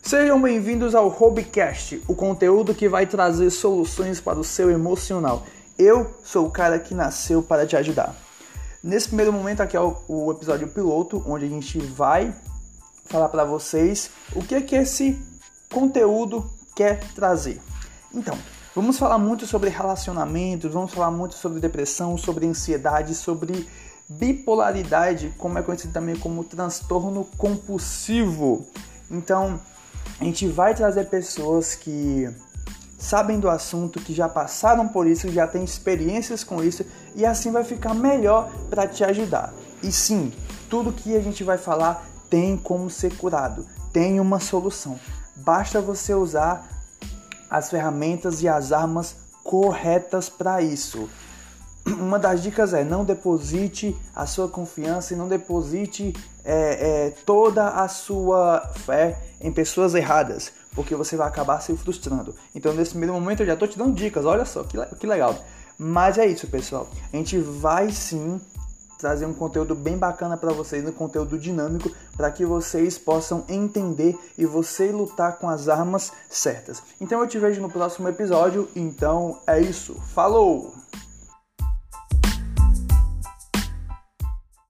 Sejam bem-vindos ao Hobbycast, o conteúdo que vai trazer soluções para o seu emocional. Eu sou o cara que nasceu para te ajudar. Nesse primeiro momento aqui é o, episódio piloto, onde a gente vai falar para vocês o que é que esse conteúdo quer trazer. Então, vamos falar muito sobre relacionamentos, vamos falar muito sobre depressão, sobre ansiedade, sobre bipolaridade, como é conhecido também como transtorno compulsivo. Então, a gente vai trazer pessoas que sabem do assunto, que já passaram por isso, já têm experiências com isso e assim vai ficar melhor para te ajudar. E sim, tudo que a gente vai falar tem como ser curado, tem uma solução. Basta você usar as ferramentas e as armas corretas para isso. Uma das dicas é não deposite a sua confiança e não deposite é, é, toda a sua fé em pessoas erradas, porque você vai acabar se frustrando. Então, nesse primeiro momento, eu já estou te dando dicas, olha só que, que legal. Mas é isso, pessoal. A gente vai sim trazer um conteúdo bem bacana para vocês, um conteúdo dinâmico, para que vocês possam entender e você lutar com as armas certas. Então eu te vejo no próximo episódio. Então é isso. Falou!